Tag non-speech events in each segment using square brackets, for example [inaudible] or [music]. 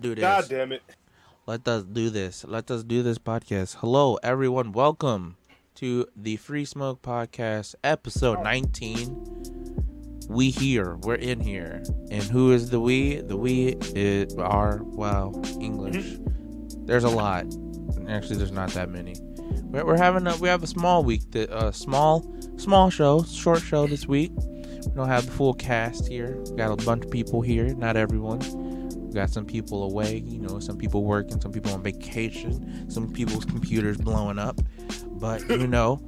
do this. God damn it. Let us do this. Let us do this podcast. Hello, everyone. Welcome to the Free Smoke Podcast, episode 19. We here. We're in here. And who is the we? The we is, are, well, English. There's a lot. Actually, there's not that many. We're, we're having a, we have a small week, a uh, small, small show, short show this week. We don't have the full cast here. We got a bunch of people here, not everyone. Got some people away, you know, some people working, some people on vacation, some people's computers blowing up. But you [coughs] know,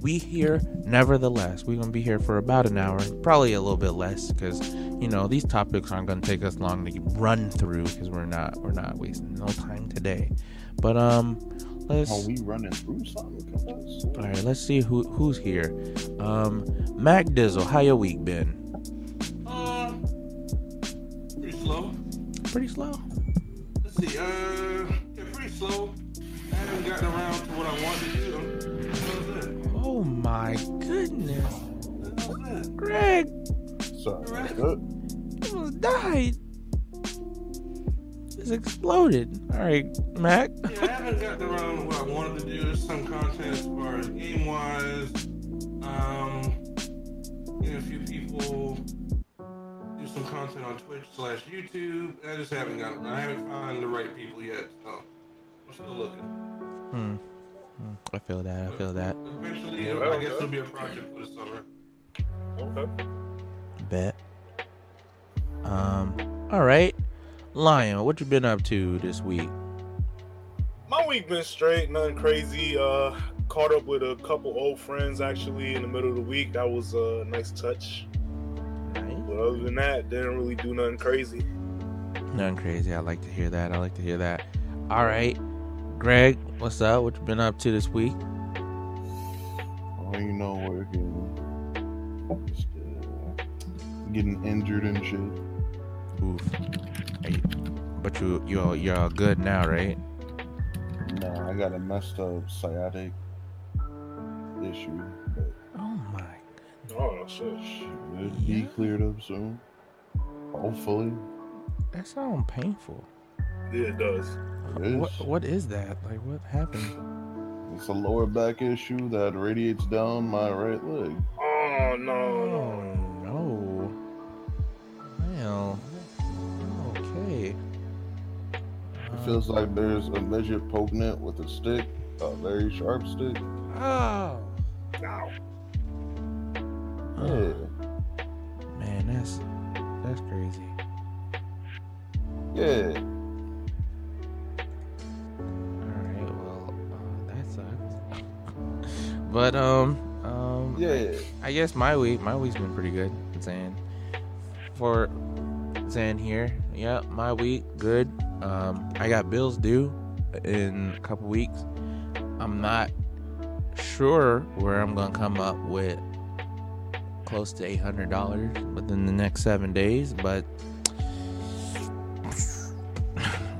we here nevertheless. We're gonna be here for about an hour, probably a little bit less, because you know these topics aren't gonna take us long to run through, because we're not we're not wasting no time today. But um, let's. Are we running through something? All right, let's see who who's here. Um, Mac Dizzle, how your week been? Pretty slow. Let's see. Uh, yeah, pretty slow. I haven't gotten around to what I want to do. Oh my goodness, How's that? Greg, So, Alright. good. you almost died. It's exploded. All right, Mac. Yeah, I haven't gotten around to what I wanted to do. There's some content as far as game wise. Um, you know, a few people do some content on Twitch slash YouTube. I just haven't gotten. I haven't found the right people yet. So I'm still looking. Hmm. Hmm, I feel that. I feel that. Eventually, Yeah, I guess it'll be a project for the summer. Okay. Bet. Um. All right, Lion. What you been up to this week? My week been straight, nothing crazy. Uh, caught up with a couple old friends actually in the middle of the week. That was a nice touch. Nice. But other than that, didn't really do nothing crazy. Nothing crazy. I like to hear that. I like to hear that. All right, Greg. What's up? What you been up to this week? Oh, you know, working, just, uh, getting injured and shit. Oof. Hey, but you you're you're all good now, right? Nah, I got a messed up sciatic issue, but my. Oh shit. should be Yeah. cleared up soon. Hopefully, That sounds painful. Yeah, it does. it is. What what is that? Like what happened? It's a lower back issue that radiates down my right leg. Oh no, Oh no. no. Well. Okay. It feels like there's a midget poking it with a stick, a very sharp stick. Oh. Ow. Yeah, Man, that's that's crazy. yeah. Alright, well, uh, that sucks. but um um Yeah. I guess my week my week's been pretty good, Zan. For Zan here. Yeah, my week good. Um I got bills due in a couple weeks. I'm not sure where I'm gonna come up with close to eight hundred dollars within the next seven days, but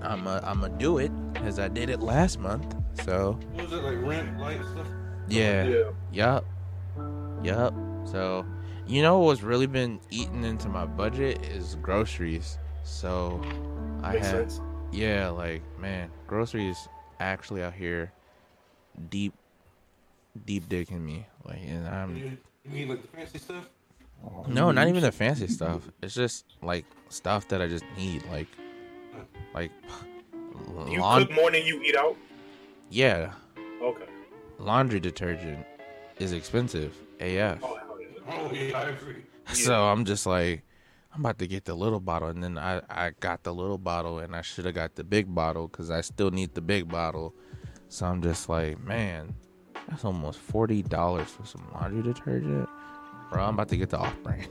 I'm a, I'm gonna do it as I did it last month. So What was it like rent, light stuff? yeah, Yeah. yup, yup. So you know what's really been eating into my budget is groceries. So I Makes have sense. yeah, like man, groceries actually out here deep, deep digging me. Like, and I'm You, you mean like the fancy stuff? No, not even the fancy stuff. It's just like stuff that I just need, like, like You laun- cook more than you eat out. yeah, Okay. laundry detergent is expensive AF. Oh hell yeah. Oh yeah, I agree. [laughs] So I'm just like, I'm about to get the little bottle, and then I I got the little bottle, and I should have got the big bottle because I still need the big bottle. So I'm just like, man, that's almost forty dollars for some laundry detergent, bro. I'm about to get the off brand.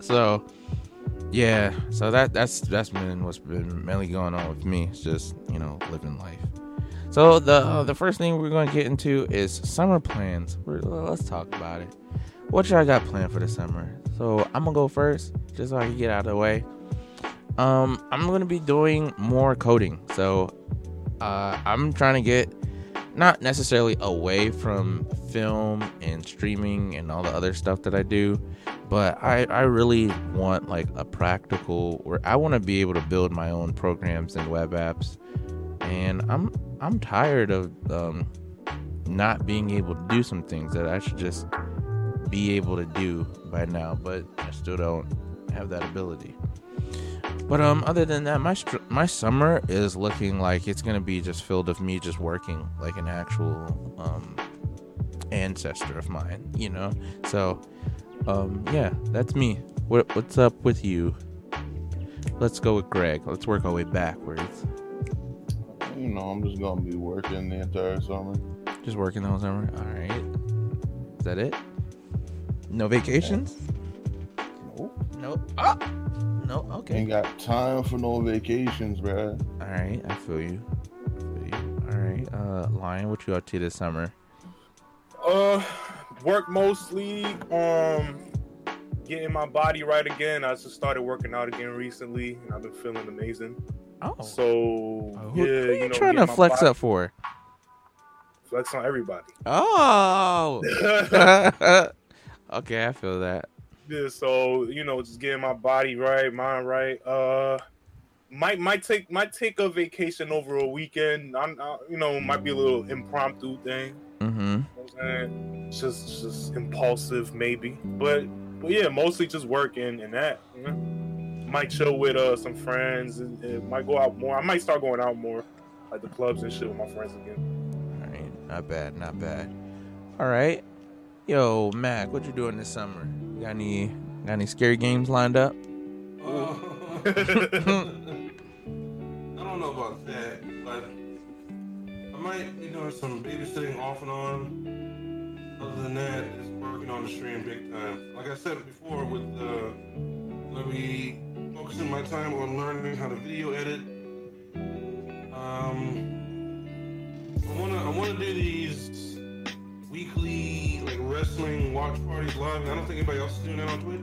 [laughs] so yeah, so that that's that's been what's been mainly going on with me. It's just you know living life. So the uh, the first thing we're gonna get into is summer plans. We're, let's talk about it. What y'all got planned for the summer? So I'm gonna go first, just so I can get out of the way. Um, I'm gonna be doing more coding. So uh, I'm trying to get not necessarily away from film and streaming and all the other stuff that I do, but I I really want like a practical where I want to be able to build my own programs and web apps, and I'm I'm tired of um, not being able to do some things that I should just be able to do by now, but I still don't have that ability. But um, other than that, my str- my summer is looking like it's gonna be just filled with me just working like an actual um ancestor of mine, you know. So, um, yeah, that's me. What what's up with you? Let's go with Greg. Let's work our way backwards. You know, I'm just gonna be working the entire summer. Just working the whole summer. All right. Is that it? No vacations? Nope. No. Ah. No. Okay. Ain't got time for no vacations, bro. All right. I feel you. I feel you. All right. Uh, Lion, what you up to this summer? Uh, work mostly. Um, getting my body right again. I just started working out again recently, and I've been feeling amazing. Oh. So Uh, who, yeah, who are you you know, trying to flex body- up for? Flex on everybody. Oh. [laughs] [laughs] okay, I feel that. Yeah, so you know, just getting my body right, mind right. Uh, might might take might take a vacation over a weekend. I'm, uh, you know, might be a little impromptu thing. Mm-hmm. You know what I'm saying? Just just impulsive maybe, but but yeah, mostly just working and that. You know? Might chill with uh some friends and, and might go out more. I might start going out more, like the clubs and shit with my friends again. All right, not bad, not bad. All right, yo, Mac, what you doing this summer? Got any got any scary games lined up? Uh, [laughs] I don't know about that, but I might be doing some babysitting off and on. Other than that, it's working on the stream big time. Like I said before, with uh, let me focusing my time on learning how to video edit. Um, I wanna I wanna do these weekly like wrestling watch parties live. I don't think anybody else is doing that on Twitch.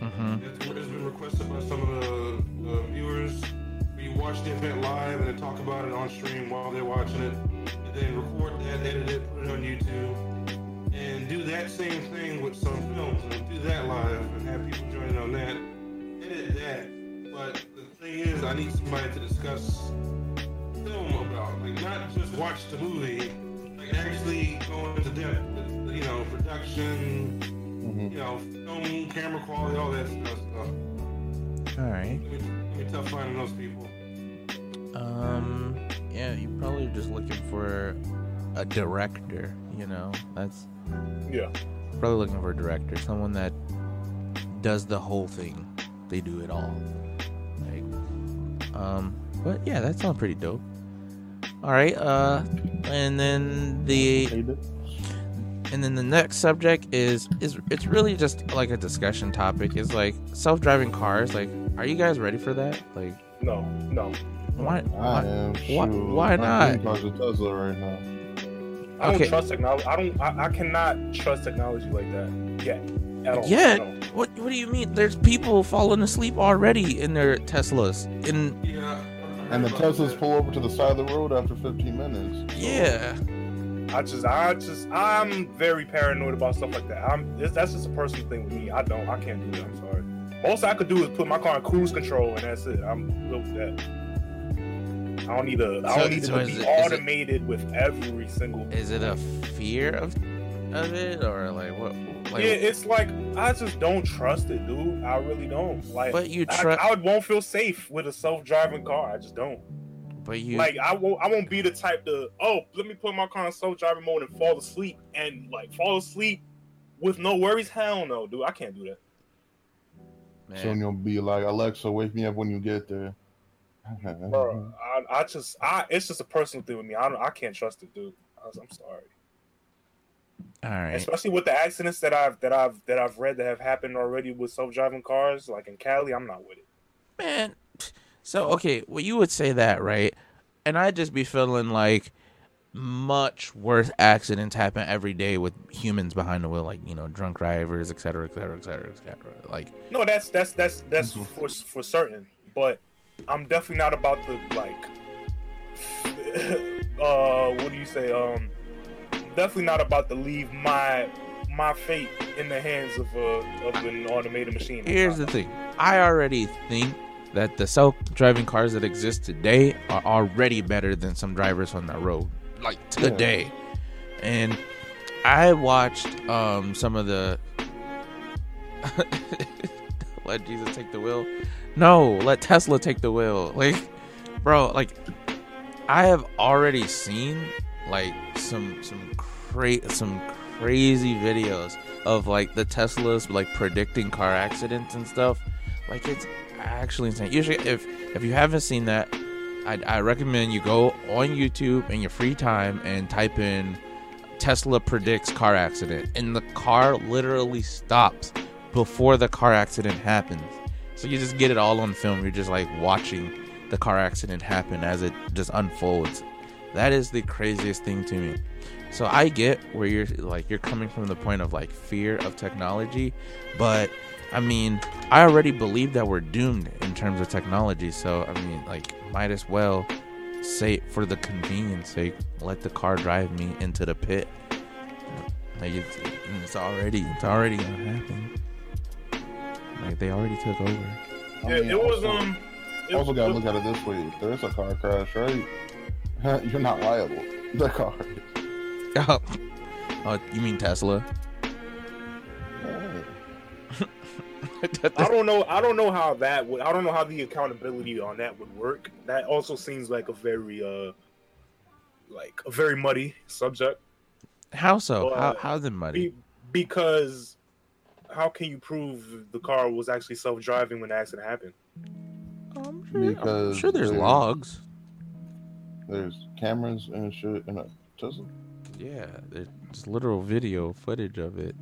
Mm-hmm. It's been requested by some of the, the viewers. We watch the event live and then talk about it on stream while they're watching it, and then record that, edit it, put it on YouTube, and do that same thing with some films and do that live and have people join in on that. Edit that, but the thing is, I need somebody to discuss film about, like not just watch the movie, actually go into depth, you know, production Mhm. you know, film, camera quality, all that stuff. So, All right. it's gonna be tough finding those people. Um, yeah, you're probably just looking for a director. You know, that's Yeah, probably looking for a director, someone that does the whole thing. They do it all. Like, um, but yeah, that sounds pretty dope. All right, uh, and then the and then the next subject is is it's really just like a discussion topic. Is like self-driving cars. Like, are you guys ready for that? Like, no, no. why? I why am. why- why not? dream car's a Tesla right now. I don't Okay. trust technology. I don't. I, I cannot trust technology like that yet. At all. Yet? What What do you mean? There's people falling asleep already in their Teslas. In Yeah. I- I And the Teslas pull over to the side of the road after 15 minutes. yeah, I just, I just, I'm very paranoid about stuff like that. I'm. It's, that's just a personal thing with me. I don't. I can't do that. I'm sorry. Most I could do is put my car in cruise control, and that's it. I'm good with that. I don't need a. I So- don't need so to is be it- is it- automated with every single. is it a fear of of it or like what? Like, yeah, it's like I just don't trust it, dude. I really don't. Like, but you I, trust. I won't feel safe with a self-driving car. I just don't. But you Like I won't I won't be the type to oh let me put my car in self driving mode and fall asleep and like fall asleep with no worries. Hell no, dude. I can't do that. man, So you'll be like, Alexa, wake me up when you get there. Bro, I, I just I it's just a personal thing with me. I don't I can't trust it, dude. I was, I'm sorry. All right. Especially with the accidents that I've that I've that I've read that have happened already with self driving cars, like in Cali, I'm not with it. man. So okay, well you would say that right, and I'd just be feeling like much worse accidents happen every day with humans behind the wheel, like you know drunk drivers, et cetera, et cetera, et cetera, et cetera. Like No, that's that's that's that's Mhm. for for certain. But I'm definitely not about to like. [laughs] uh, what do you say? Um, definitely not about to leave my my fate in the hands of a of an automated machine. Here's the thing. I already think that the self-driving cars that exist today are already better than some drivers on the road, like today. And I watched um some of the [laughs] let Jesus take the wheel. No, let Tesla take the wheel. Like, bro, like I have already seen like some some cra- some crazy videos of like the Teslas like predicting car accidents and stuff. Like it's actually insane. Usually, if if you haven't seen that, I, I recommend you go on YouTube in your free time and type in Tesla predicts car accident, and the car literally stops before the car accident happens. So you just get it all on film. You're just like watching the car accident happen as it just unfolds. That is the craziest thing to me. So I get where you're like you're coming from the point of like fear of technology, but I mean, I already believe that we're doomed in terms of technology. So I mean, like might as well say for the convenience sake, let the car drive me into the pit. Like it's, it's already it's already gonna happen. Like they already took over. I Yeah, mean, it was also- um. it- Also, gotta look at it this way: there's a car crash, right? [laughs] You're not liable. The car. [laughs] Oh, oh you mean Tesla? I don't know. I don't know how that would. I don't know how the accountability on that would work. That also seems like a very uh, like a very muddy subject. How so? Well, how how's it muddy? Be, because how can you prove the car was actually self-driving when the accident happened? I'm sure, I'm sure there's there's- logs. There's cameras and shit in a Tesla. Yeah, there's literal video footage of it.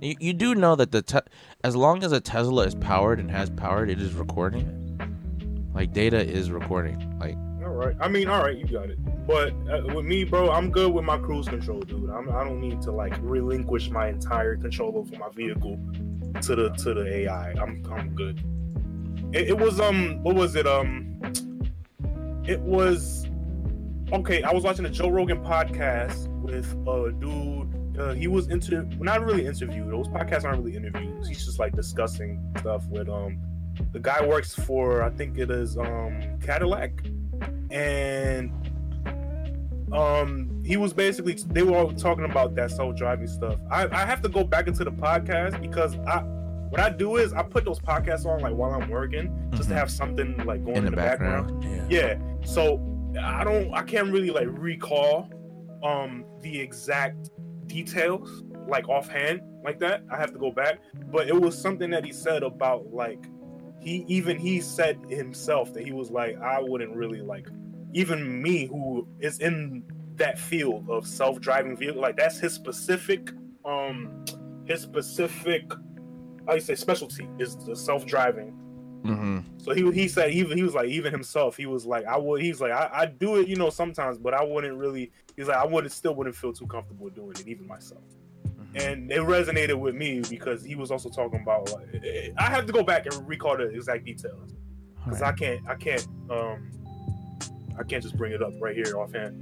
You, you do know that the te- as long as a Tesla is powered and has powered, it is recording. Like data is recording. Like All right. I mean, all right, you got it. But uh, with me, bro, I'm good with my cruise control, dude. I'm, I don't need to like relinquish my entire control over my vehicle to the to the AI. I'm I'm good. It, it was um, what was it um? It was okay. I was watching a Joe Rogan podcast with a dude. Uh, he was inter not really interviewed. Those podcasts aren't really interviews. He's just like discussing stuff with um. The guy works for I think it is um Cadillac and um he was basically they were all talking about that self-driving stuff I, I have to go back into the podcast because i what i do is i put those podcasts on like while i'm working just to Mhm. have something like going in the background. Yeah. yeah so i don't i can't really like recall um the exact details like offhand like that. I have to go back. But it was something that he said about like he even he said himself that he was like i wouldn't really like even me who is in that field of self-driving vehicle like that's his specific um his specific you say specialty is the self-driving hmm so he he said even he was like even himself he was like I would he's like I, I do it you know sometimes but I wouldn't really he's like I wouldn't still wouldn't feel too comfortable doing it even myself and it resonated with me because he was also talking about like I have to go back and recall the exact details because I can't I can't um I can't just bring it up right here offhand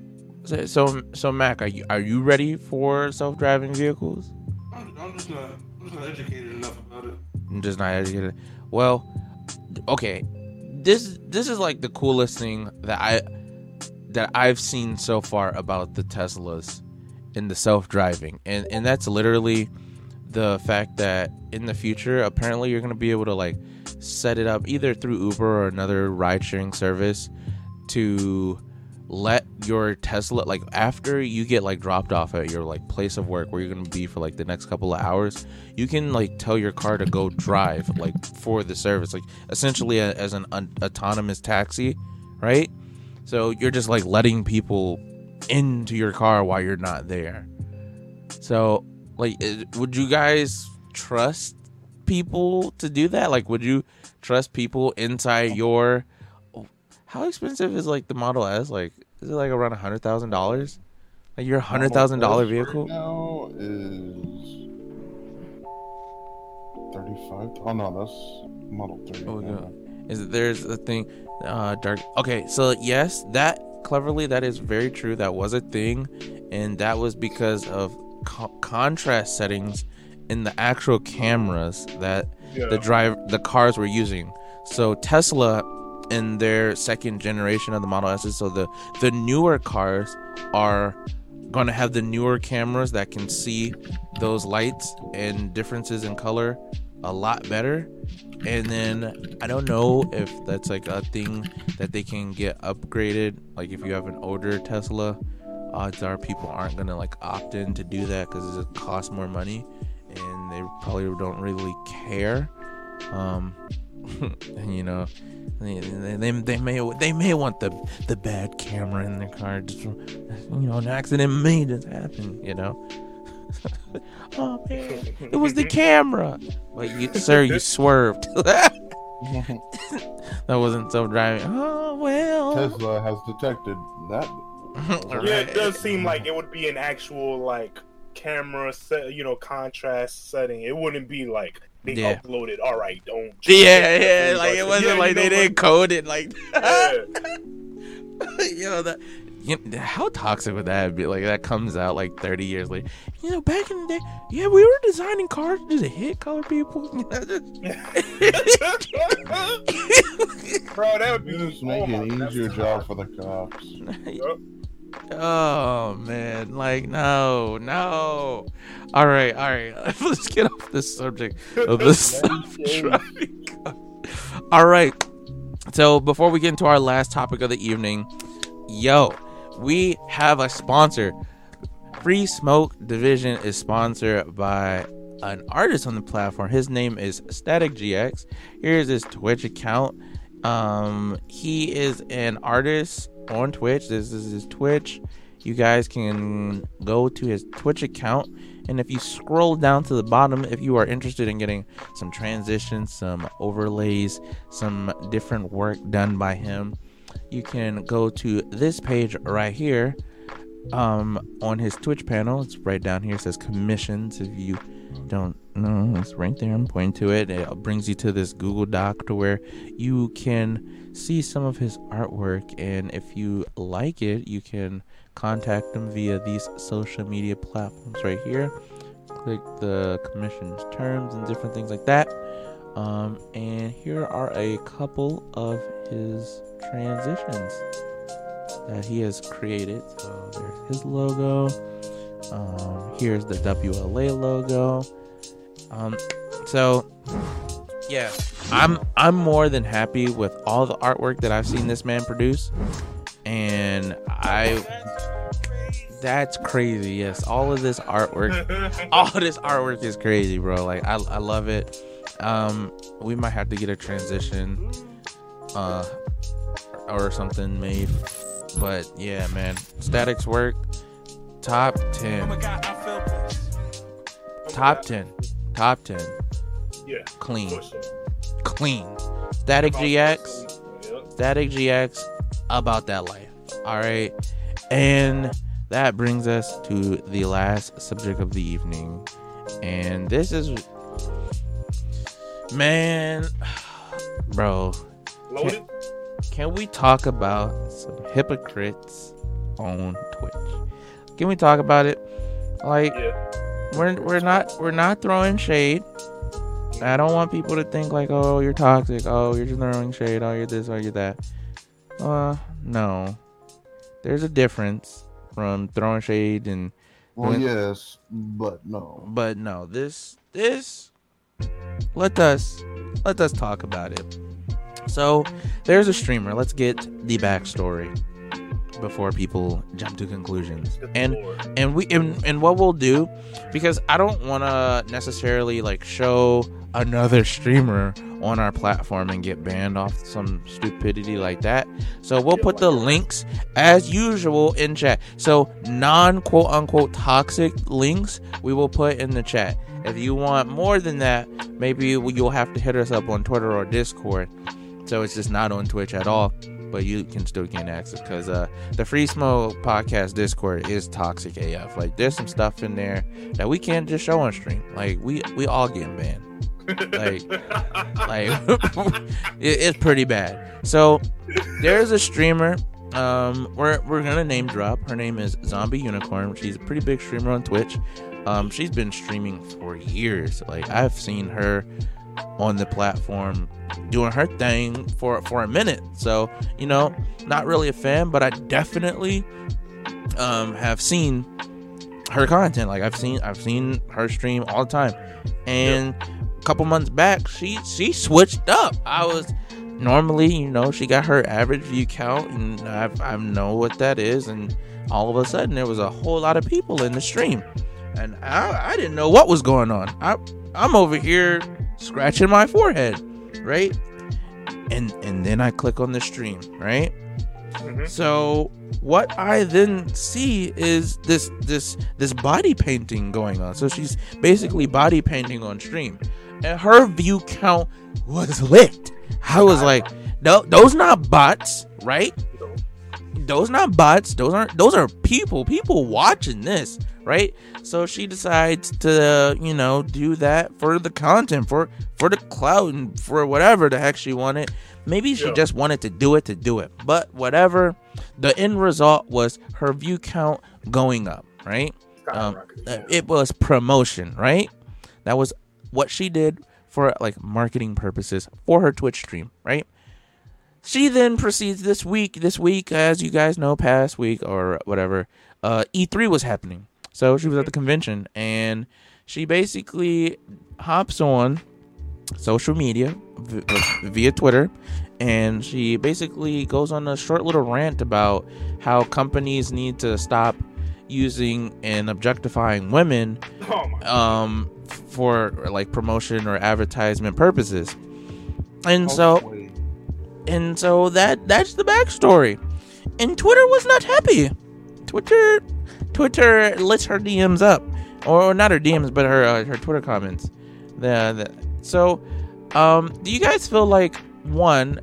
So, so, so Mac, are you are you ready for self-driving vehicles? I'm, I'm just not. I'm just not educated enough about it. I'm just not educated. Well, okay. This this is like the coolest thing that I that I've seen so far about the Teslas in the self-driving. And and that's literally the fact that in the future apparently you're going to be able to like set it up either through Uber or another ride-sharing service to let your Tesla like after you get like dropped off at your like place of work where you're to be for like the next couple of hours you can like tell your car to go drive like for the service like essentially a, as an un- autonomous taxi right? So you're just like letting people into your car while you're not there. So like would you guys trust people to do that? Like would you trust people inside your how expensive is like the model s like is it like around a hundred thousand dollars like your hundred thousand dollar vehicle right now is thirty-five. Oh no, that's Model Three. Oh, yeah. is there's a thing uh dark okay so yes that cleverly that is very true that was a thing and that was because of co- contrast settings in the actual cameras that Yeah. the drive the cars were using. So Tesla in their second generation of the Model S, so the the newer cars are going to have the newer cameras that can see those lights and differences in color a lot better. And then I don't know if that's like a thing that they can get upgraded. Like if you have an older Tesla, odds are people aren't gonna like opt in to do that because it costs more money, and they probably don't really care. Um, [laughs] and, you know, they, they, they may they may want the the bad camera in their car. Just, you know, an accident may just happen. You know. [laughs] oh man, it was the camera. But you, sir, you [laughs] swerved. that wasn't so driving. Oh well. Tesla has detected that. Yeah, it does seem like it would be an actual like camera set, you know, contrast setting. It wouldn't be like they Yeah. uploaded. All right, don't. Yeah, yeah, like it wasn't Yeah, like they know, didn't code it like. Yeah. [laughs] you know that. You know, how toxic would that be? Like that comes out like 30 years later. You know, back in the day, yeah, we were designing cars just to hit color people. [laughs] [laughs] Bro, that would be Just oh make my- an easier hard. job for the cops. Oh man, like no, no. All right, all right. [laughs] Let's get off this subject of this. [laughs] [laughs] All right. So before we get into our last topic of the evening, yo, we have a sponsor. Free Smoke Division is sponsored by an artist on the platform. His name is Static GX. Here's his Twitch account. Um, he is an artist on Twitch. This is his Twitch. You guys can go to his Twitch account, and if you scroll down to the bottom, if you are interested in getting some transitions, some overlays, some different work done by him, you can go to this page right here um on his twitch panel it's right down here it says commissions if you don't know it's right there i'm pointing to it it brings you to this google doc to where you can see some of his artwork and if you like it you can contact him via these social media platforms right here click the commission's terms and different things like that um, and here are a couple of his transitions that he has created. So there's his logo. Um, here's the WLA logo. Um, so yeah, I'm I'm more than happy with all the artwork that I've seen this man produce, and I that's crazy. Yes, all of this artwork [laughs] all this artwork is crazy, bro. Like I, I love it. Um, we might have to get a transition, uh, or something made. But yeah, man, Static's work, top ten, top ten, top ten, Yeah, clean, sure. clean. Static GX, Yep. Static GX, about that life. All right, and that brings us to the last subject of the evening, and this is, man, [sighs] bro. Loaded. Can we talk about some hypocrites on Twitch? Can we talk about it? Like Yeah. We're we're not we're not throwing shade. I don't want people to think like, oh, you're toxic. Oh, you're just throwing shade. Oh, you're this. Oh, you're that. Uh, no. There's a difference from throwing shade and Well, When- yes, but no. but no this this let us let us talk about it so there's a streamer let's get the backstory before people jump to conclusions. And and we and, and what we'll do because i don't want to necessarily like show another streamer on our platform and get banned off some stupidity like that. So we'll put the links as usual in chat. So non quote unquote toxic links we will put in the chat. If you want more than that maybe you'll have to hit us up on twitter or discord. So it's just not on twitch at all but you can still gain access because uh, the Free Smoke Podcast Discord is toxic AF. Like, there's some stuff in there that we can't just show on stream. Like, we we all getting banned. Like, [laughs] like [laughs] it, it's pretty bad. So there's a streamer. Um, we're we're gonna name drop. Her name is Zombie Unicorn. She's a pretty big streamer on Twitch. Um, she's been streaming for years. Like I've seen her on the platform doing her thing for for a minute. So you know, not really a fan, but I definitely um have seen her content. Like I've seen I've seen her stream all the time. And a couple months back, she she switched up. I was normally, you know, she got her average view count, and I I know what that is. And all of a sudden, there was a whole lot of people in the stream, and I I didn't know what was going on. I I'm over here scratching my forehead, right? And and then I click on the stream, right? Mhm. So what I then see is this this this body painting going on. So she's basically body painting on stream, and her view count was lit. I was like, no, those not bots, right? Those not bots. Those aren't. Those are people. People watching this, right? So she decides to, you know, do that for the content, for for the clout, and for whatever the heck she wanted. Maybe she Yeah. just wanted to do it to do it. But whatever. The end result was her view count going up, right? Um, uh, it was promotion, right? That was what she did for like marketing purposes for her Twitch stream, right? She then proceeds this week. This week, as you guys know, past week or whatever, uh, E3 was happening. So she was at the convention and she basically hops on social media via Twitter and she basically goes on a short little rant about how companies need to stop using and objectifying women Oh um for like promotion or advertisement purposes and so and so that that's the backstory. And twitter was not happy. Twitter twitter lets her dms up. Or not her dms but her uh, her twitter comments. The, the so um do you guys feel like one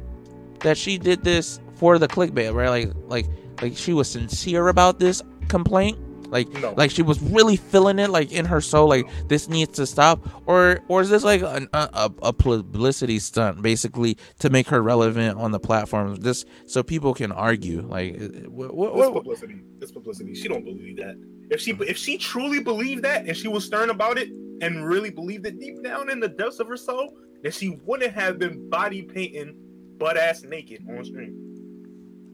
that she did this for the clickbait right? Like like like she was sincere about this complaint like No. like she was really feeling it like in her soul like this needs to stop or or is this like an, a, a a publicity stunt basically to make her relevant on the platform just so people can argue like uh, what, what, It's what, publicity. It's publicity. She don't believe that. If she if she truly believed that and she was stern about it and really believed it deep down in the depths of her soul, then she wouldn't have been body painting butt ass naked on stream.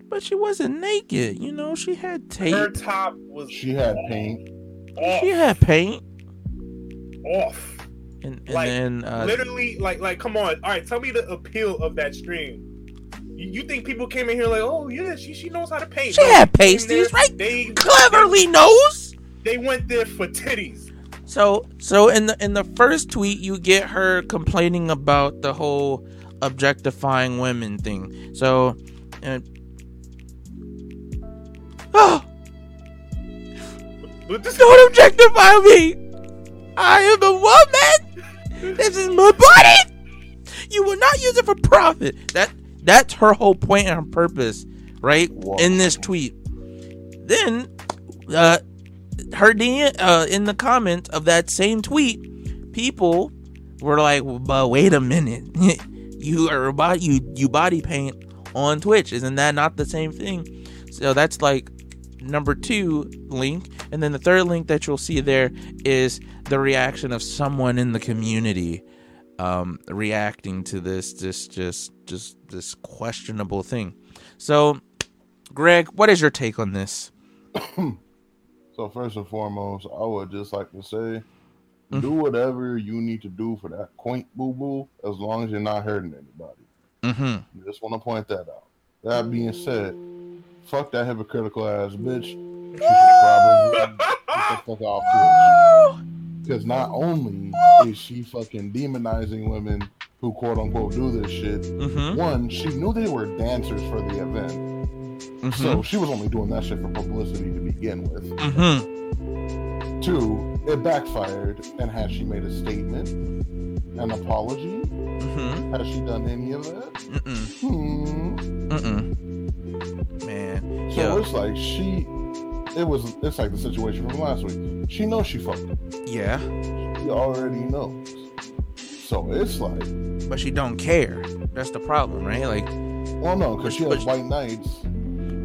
But she wasn't naked you know she had tape Her top was she had paint. off. she had paint off. and, and Like, then uh, Literally, like like come on. All right, tell me the appeal of that stream. You, you think people came in here like, oh yeah, she she knows how to paint. She No, had pasties, there, right? They cleverly knows they went there for titties. So so in the in the first tweet you get her complaining about the whole objectifying women thing. So uh, oh, But this don't objectify me. I am a woman. This is my body. You will not use it for profit. That that's her whole point and her purpose, right? Wow. In this tweet. Then uh her DM, uh, in the comments of that same tweet, people were like, "But wait a minute, [laughs] you are about you you body paint on Twitch, isn't that not the same thing?" So that's like number two link, and then the third link that you'll see there is the reaction of someone in the community um, reacting to this this just just this questionable thing. So, Greg, what is your take on this? [coughs] So first and foremost, I would just like to say, Mm. do whatever you need to do for that quaint boo boo, as long as you're not hurting anybody. Mm-hmm. Just want to point that out. That being said, fuck that hypocritical ass bitch. She should probably get the fuck off Twitch. Because not only is she fucking demonizing women who quote unquote do this shit, Mm-hmm. one, she knew they were dancers for the event. Mm-hmm. So she was only doing that shit for publicity to begin with. mm-hmm. Two, it backfired. And has she made a statement? An apology? Mm-hmm. Has she done any of that? Mm-mm. Hmm. Mm-mm. Man. So it's like she, it was, it's like the situation from last week. She knows she fucked. Yeah. She already knows. So it's like, But she don't care. That's the problem, right? Like well, no, because she has white knights.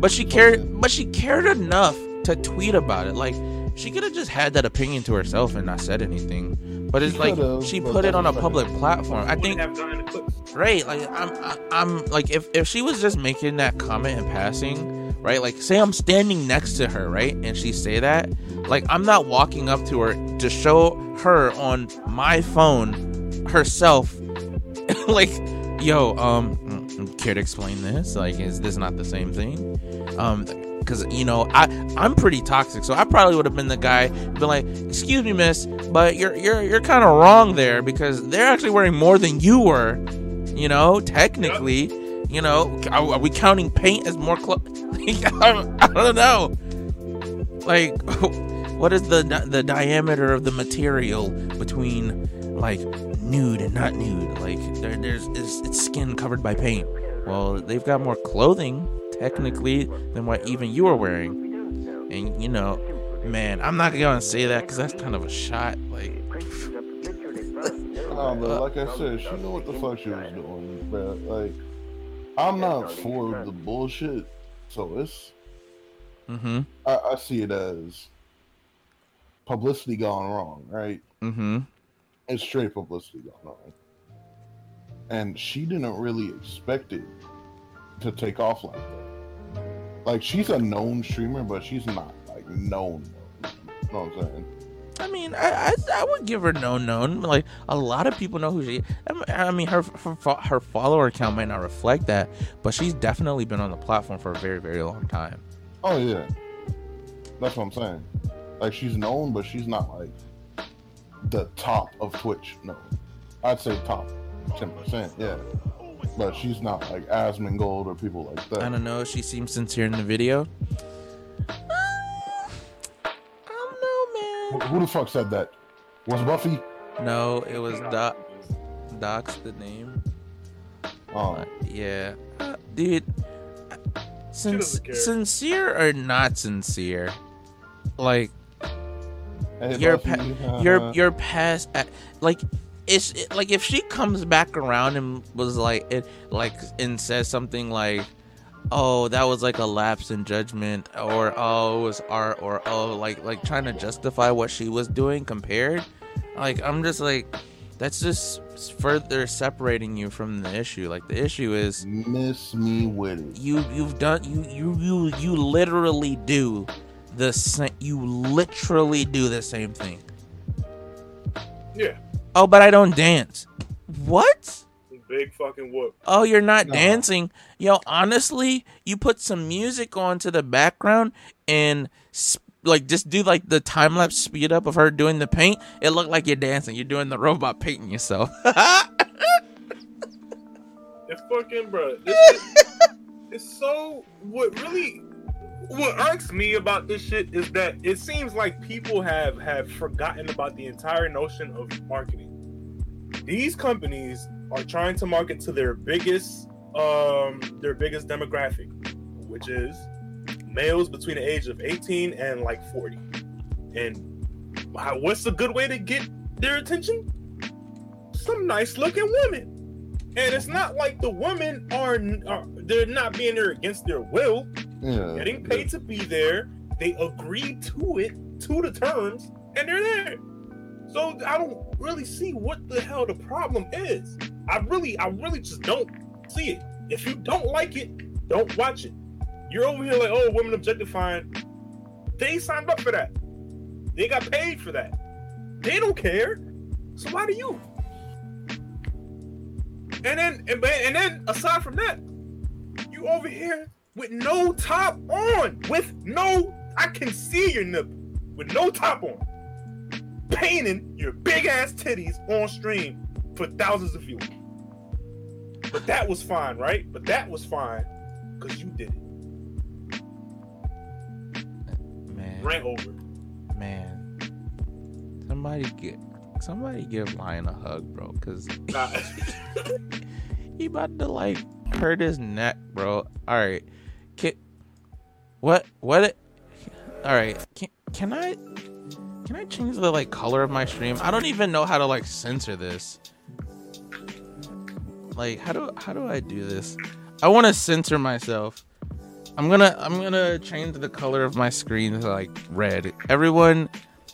but she cared but she cared enough to tweet about it. Like she could have just had that opinion to herself and not said anything. But it's She like she put it on a public platform. I think have gotten the clips. right like i'm I- i'm like if if she was just making that comment in passing right like say i'm standing next to her right and she say that like i'm not walking up to her to show her on my phone herself [laughs] like yo um mm, care to explain this like is this not the same thing um because you know i i'm pretty toxic so i probably would have been the guy been like excuse me miss but you're you're you're kind of wrong there because they're actually wearing more than you were you know technically you know are, are we counting paint as more clothes [laughs] I, I don't know. Like [laughs] what is the the diameter of the material between like nude and not nude? Like there, there's it's, it's skin covered by paint. Well they've got more clothing technically than what even you are wearing and you know man i'm not gonna say that because that's kind of a shot like Nah, but like I said, she knew what the fuck she was doing, bro. Like, I'm not for the bullshit, so it's mm-hmm I, I see it as publicity gone wrong, right? mm-hmm It's straight publicity gone wrong, and she didn't really expect it to take off like that. Like, she's a known streamer, but she's not like known. You know what I'm saying? I mean, I, I I would give her no known. Like a lot of people know who she. I mean- her her her follower count might not reflect that, but she's definitely been on the platform for a very very long time. Oh yeah, that's what I'm saying. Like she's known, but she's not like the top of Twitch. No, I'd say top ten percent. Yeah, but she's not like Asmongold or people like that. I don't know. She seems sincere in the video. Uh, I don't know, Who the fuck said that? Was Buffy? No, it was Doc. Doc's the name. Oh, Uh, yeah, uh, dude. Sin- sincere or not sincere? Like hey, You're Buffy, pa- uh, you're you're past like it's it, like if she comes back around and was like it like and says something like oh that was like a lapse in judgment or oh it was art or oh like like trying to justify what she was doing compared like i'm just like that's just further separating you from the issue. Like the issue is miss me with it. you you've done you you you you literally do the same you literally do the same thing. Yeah, oh but i don't dance what big fucking whoop. oh you're not No. dancing yo honestly you put some music on to the background and sp- like just do like the time lapse speed up of her doing the paint it looked like you're dancing you're doing the robot painting yourself [laughs] It's fucking bro. This [laughs] shit, it's so what really what irks me about this shit is that it seems like people have have forgotten about the entire notion of marketing. These companies are trying to market to their biggest um their biggest demographic, which is males between the age of 18 and like 40. And what's a good way to get their attention? Some nice looking women. And it's not like the women are, are they're not being there against their will, Yeah, getting paid to be there. They agreed to it, to the terms, and they're there. So I don't really see what the hell the problem is. I really, I really just don't see it. If you don't like it, don't watch it. You're over here like, oh, women objectifying. They signed up for that. They got paid for that. They don't care. So why do you? And then, and, and then, aside from that, you over here with no top on, with no, I can see your nipple, with no top on, painting your big ass titties on stream for thousands of views. But that was fine, right? But that was fine because you did it. man Rant over. man somebody get somebody give lion a hug bro because Nah. [laughs] he about to like hurt his neck, bro. All right, what what? All right, can can I can I change the like color of my stream? I don't even know how to like censor this. Like how do how do I do this? I want to censor myself. I'm gonna I'm gonna change the color of my screen to like red. Everyone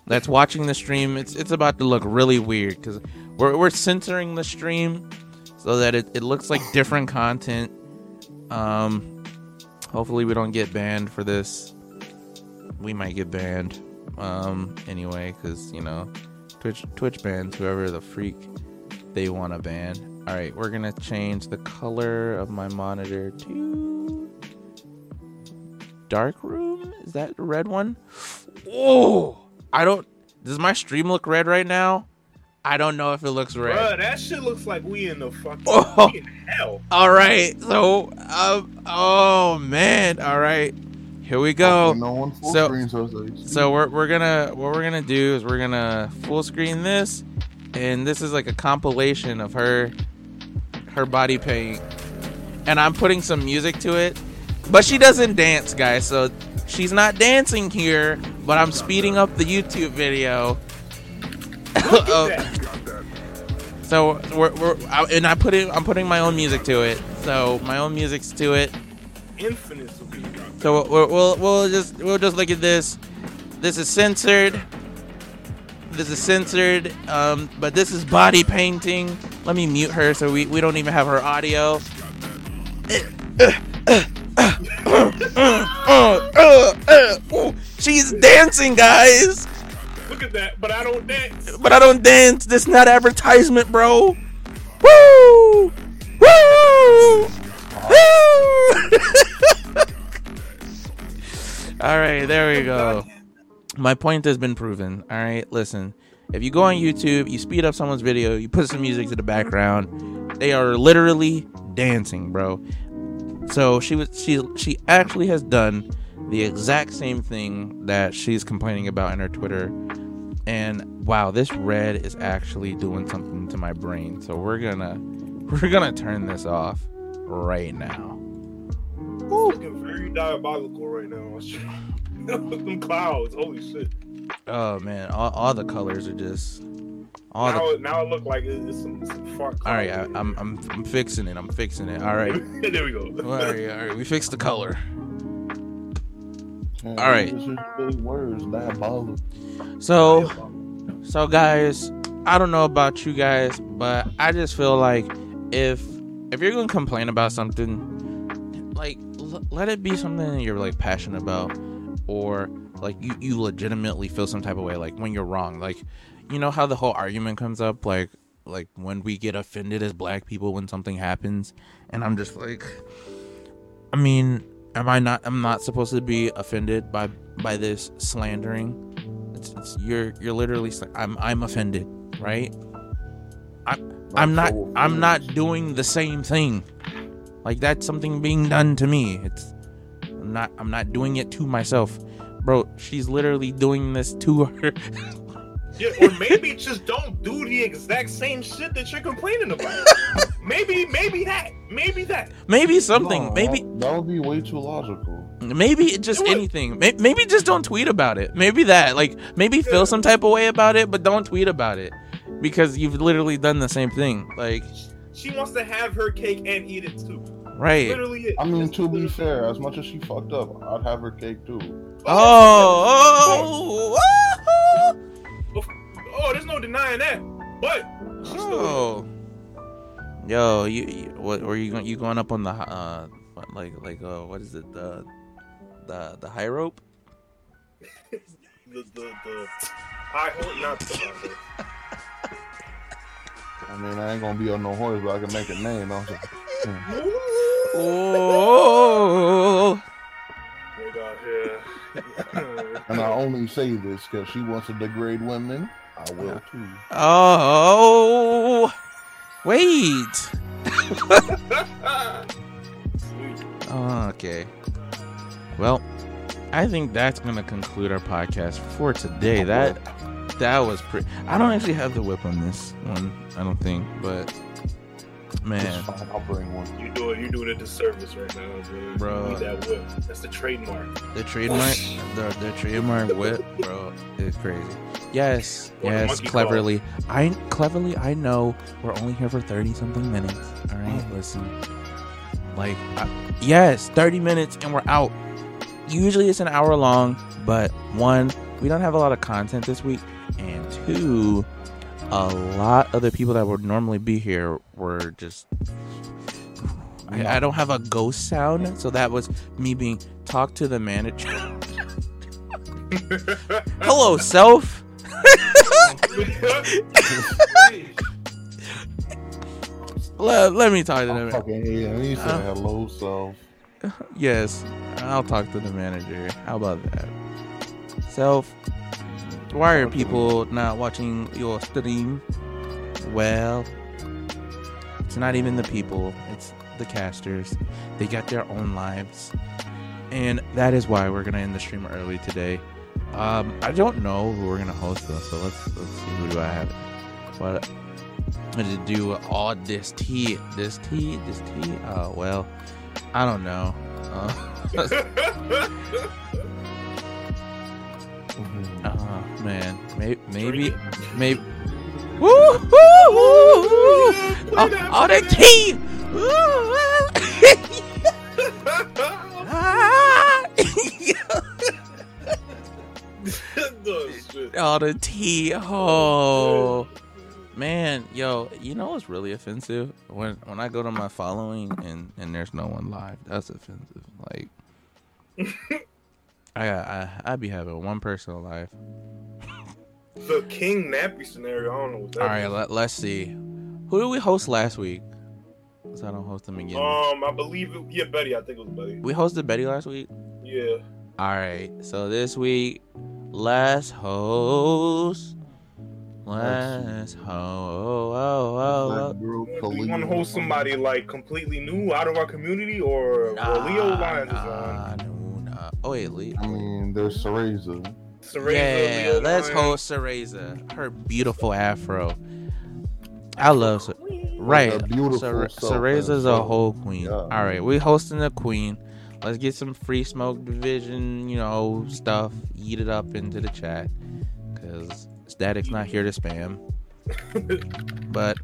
that's watching the stream, it's it's about to look really weird because we're we're censoring the stream so that it, it looks like different content. Um, hopefully we don't get banned for this. We might get banned. Um, anyway, because you know, Twitch Twitch bans whoever the freak they want to ban. All right, we're gonna change the color of my monitor to dark room. Is that the red one? Oh, I don't. Does my stream look red right now? I don't know if it looks red. Bruh, that shit looks like we in the fucking [laughs] Oh. hell. All right, so um, oh man, all right, here we go. no one full so- screen, so like, So we're we're gonna what we're gonna do is we're gonna full screen this, and this is like a compilation of her her body paint, and I'm putting some music to it, but she doesn't dance, guys. So she's not dancing here, but I'm speeding up the YouTube video. Look of- at that. so we're, we're I- and I put it I'm putting my own music to it. So my own music's to it. Infinite. So we'll, we'll we'll just we'll just look at this. This is censored. This is censored. Um, but this is body painting. Let me mute her so we, we don't even have her audio. She's dancing, guys. Look at that, but I don't dance. But I don't dance. This not advertisement, bro. Woo! Woo! Woo! [laughs] All right, there we go. My point has been proven. All right, listen. If you go on YouTube, you speed up someone's video, you put some music to the background, they are literally dancing, bro. So she was she she actually has done the exact same thing that she's complaining about in her Twitter. And wow, this red is actually doing something to my brain. So we're gonna [laughs] we're gonna turn this off right now. It's looking very diabolical right now. [laughs] Them clouds, holy shit. Oh man, all, all the colors are just all now, the. it, now it look like it's some, some fart. All right, I, I'm I'm I'm fixing it. I'm fixing it. All right, [laughs] there we go. all right, all right. We fixed the color. All right. Big words, diabolical. So, so guys, I don't know about you guys, but I just feel like if if you're gonna complain about something, like l- let it be something that you're like passionate about, or like you you legitimately feel some type of way, like when you're wrong, like you know how the whole argument comes up, like like when we get offended as black people when something happens, and I'm just like, I mean, am I not? I'm not supposed to be offended by by this slandering. It's, it's you're you're literally sl- I'm I'm offended, right? I'm not full of I'm not doing the same thing. Like that's something being done to me. It's I'm not I'm not doing it to myself. Bro, she's literally doing this to her. [laughs] Yeah, or maybe just don't do the exact same shit that you're complaining about. [laughs] [laughs] maybe, maybe that. Maybe that. maybe something. No, maybe that, that would be way too logical. maybe just Do it. anything. May- Maybe just don't tweet about it. Maybe that. Like maybe feel some type of way about it, but don't tweet about it because you've literally done the same thing. Like She wants to have her cake and eat it too. right. Literally, it. I mean, That's to be literally- fair, as much as she fucked up, I'd have her cake too. Oh, oh, oh, Oh, oh, oh. oh. there's no denying that. But she's still. oh. Yo, you, you what were you going? You going up on the uh, what, like like uh, what is it the the the high rope? [laughs] The the the high horse, not the high horse. I mean, I ain't gonna be on no horse, but I can make a name. I was like, hmm. Oh, They got here. And I only say this because she wants to degrade women. I will too. oh, wait. [laughs] Oh, okay. Well, I think that's gonna conclude our podcast for today. That that was pretty. I don't actually have the whip on this one. I don't think, but man, fine, I'll bring one. You do it. You doing a disservice right now, bro. Bro. That whip. That's the trademark. the trademark, the the trademark whip, bro, It's crazy. Yes, Or yes, monkey cleverly. I cleverly, I know we're only here for thirty something minutes. All right, mm. listen. Like, I, yes, 30 minutes and we're out. Usually it's an hour long, but one, we don't have a lot of content this week, and two, a lot of the people that would normally be here were just. I, I don't have a ghost sound, so that was me being talk to the manager. [laughs] Hello, self. [laughs] Let, let me talk to them. fucking hate him. He said Uh. hello, self. [laughs] Yes, I'll talk to the manager. How about that? Self, why are people not watching your stream? Well, it's not even the people, it's the casters. They got their own lives. And that is why we're gonna end the stream early today. Um, I don't know who we're gonna host though, so let's let's see who do I have. But I'm gonna do all this tea, this tea, this tea. Oh well, I don't know. Uh, [laughs] [laughs] [laughs] Mhm. uh man, maybe, maybe, maybe. Woo, woo, woo, woo. Oh, all [laughs] the tea. Woo. No, shit. all the tea. Oh, man, yo, you know what's really offensive when when I go to my following and and there's no one live. That's offensive. Like, [laughs] I I I be having one person alive. The King Nappy scenario. I don't know what that All right, is. let, let's see. Who did we host last week? Cause I don't host them again. Um, I believe it. Yeah, Betty. I think it was Betty. we hosted Betty last week. Yeah. All right, so this week, let's host. Let's host. Oh, oh, oh, Black Do we want to host somebody like completely new out of our community, or oh. or Leo Lyons is Nah, on? no, nah. Oh wait, Lee. I mean, there's Cereza. Cereza, Yeah, Leo let's Lyons. host Cereza. Her beautiful afro. I love Cer- right. Her beautiful Cer- Cereza's a whole queen. yeah. All right, we hosting the queen. Let's get some free smoke division, you know, stuff. Eat it up into the chat, cause Static's not here to spam. [laughs] but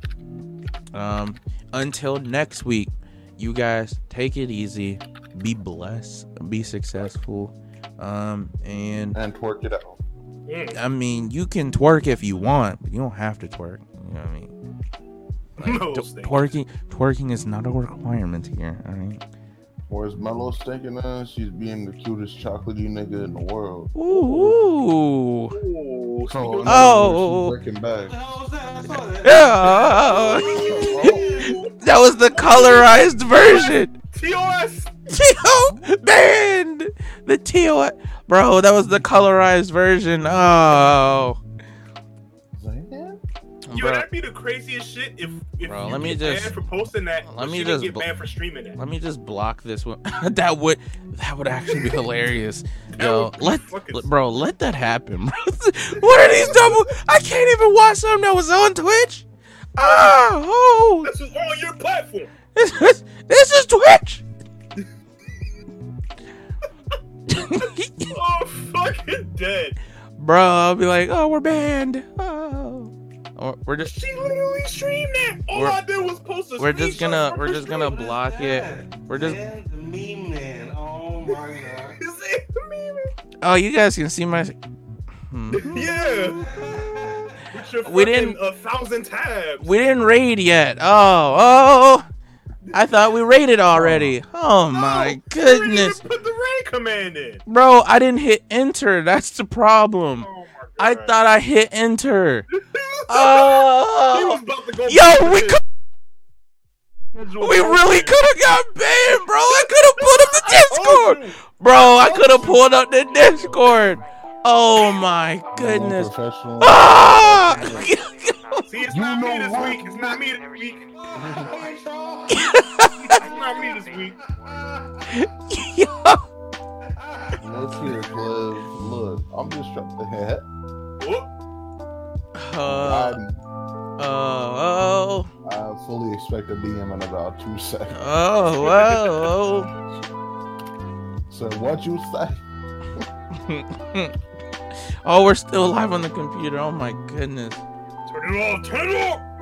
um, until next week, you guys take it easy, be blessed, be successful, um, and And twerk it out. I mean, you can twerk if you want, but you don't have to twerk. You know what I mean? Like, [laughs] No, t- twerking, twerking is not a requirement here. All right. Whereas Mellow stinking ass, she's being the cutest chocolatey nigga in the world. Ooh. Ooh, So, speaking Oh. other breaking back. the hell was that? I saw that. Yeah. [laughs] that was the colorized version. TOS. T.O. band. The T.O. Bro, that was the colorized version. Oh. Damn. Yo, Bro, that'd be the craziest shit if if Bro, you let me get just- banned for posting that. let me just get bl- banned for streaming that. let me just block this one. [laughs] that would that would actually be hilarious. Yo, let, fucking- let- bro, let that happen. Bro. [laughs] what are these double? I can't even watch something that was on Twitch. Ah, oh, This is on your platform. This is, this is Twitch. [laughs] Oh, fucking dead. bro, I'll be like, oh, we're banned. Oh, or we're just She literally streamed that. All We're- I did was post a we're just gonna from we're just gonna stream. block it. We're just man, the meme man. Oh my god. [laughs] Is it me? oh, you guys can see my. Hmm. [laughs] Yeah. We didn't- a thousand tabs. We didn't raid yet. Oh, oh. I thought we rated already. Oh my No, you goodness. didn't even put the raid command in. Bro, I didn't hit enter. That's the problem. Oh I thought I hit enter. [laughs] he was Oh. about to go. Yo, we could, we really could have got banned, bro. I could have pulled up the [laughs] Discord. Bro, I could have pulled up the Discord. Oh my goodness. Professional. Ah! [laughs] [laughs] See, it's You not me this what? week. It's not me this week. [laughs] It's not me this week. No tears, Liv. Look, I'm just trying to hat. Oh, Uh, oh, oh, I fully expect a DM in about two seconds. oh, oh, [laughs] So what you say? oh. oh, we're still live on the computer. Oh my goodness. Turn it off. Turn it off.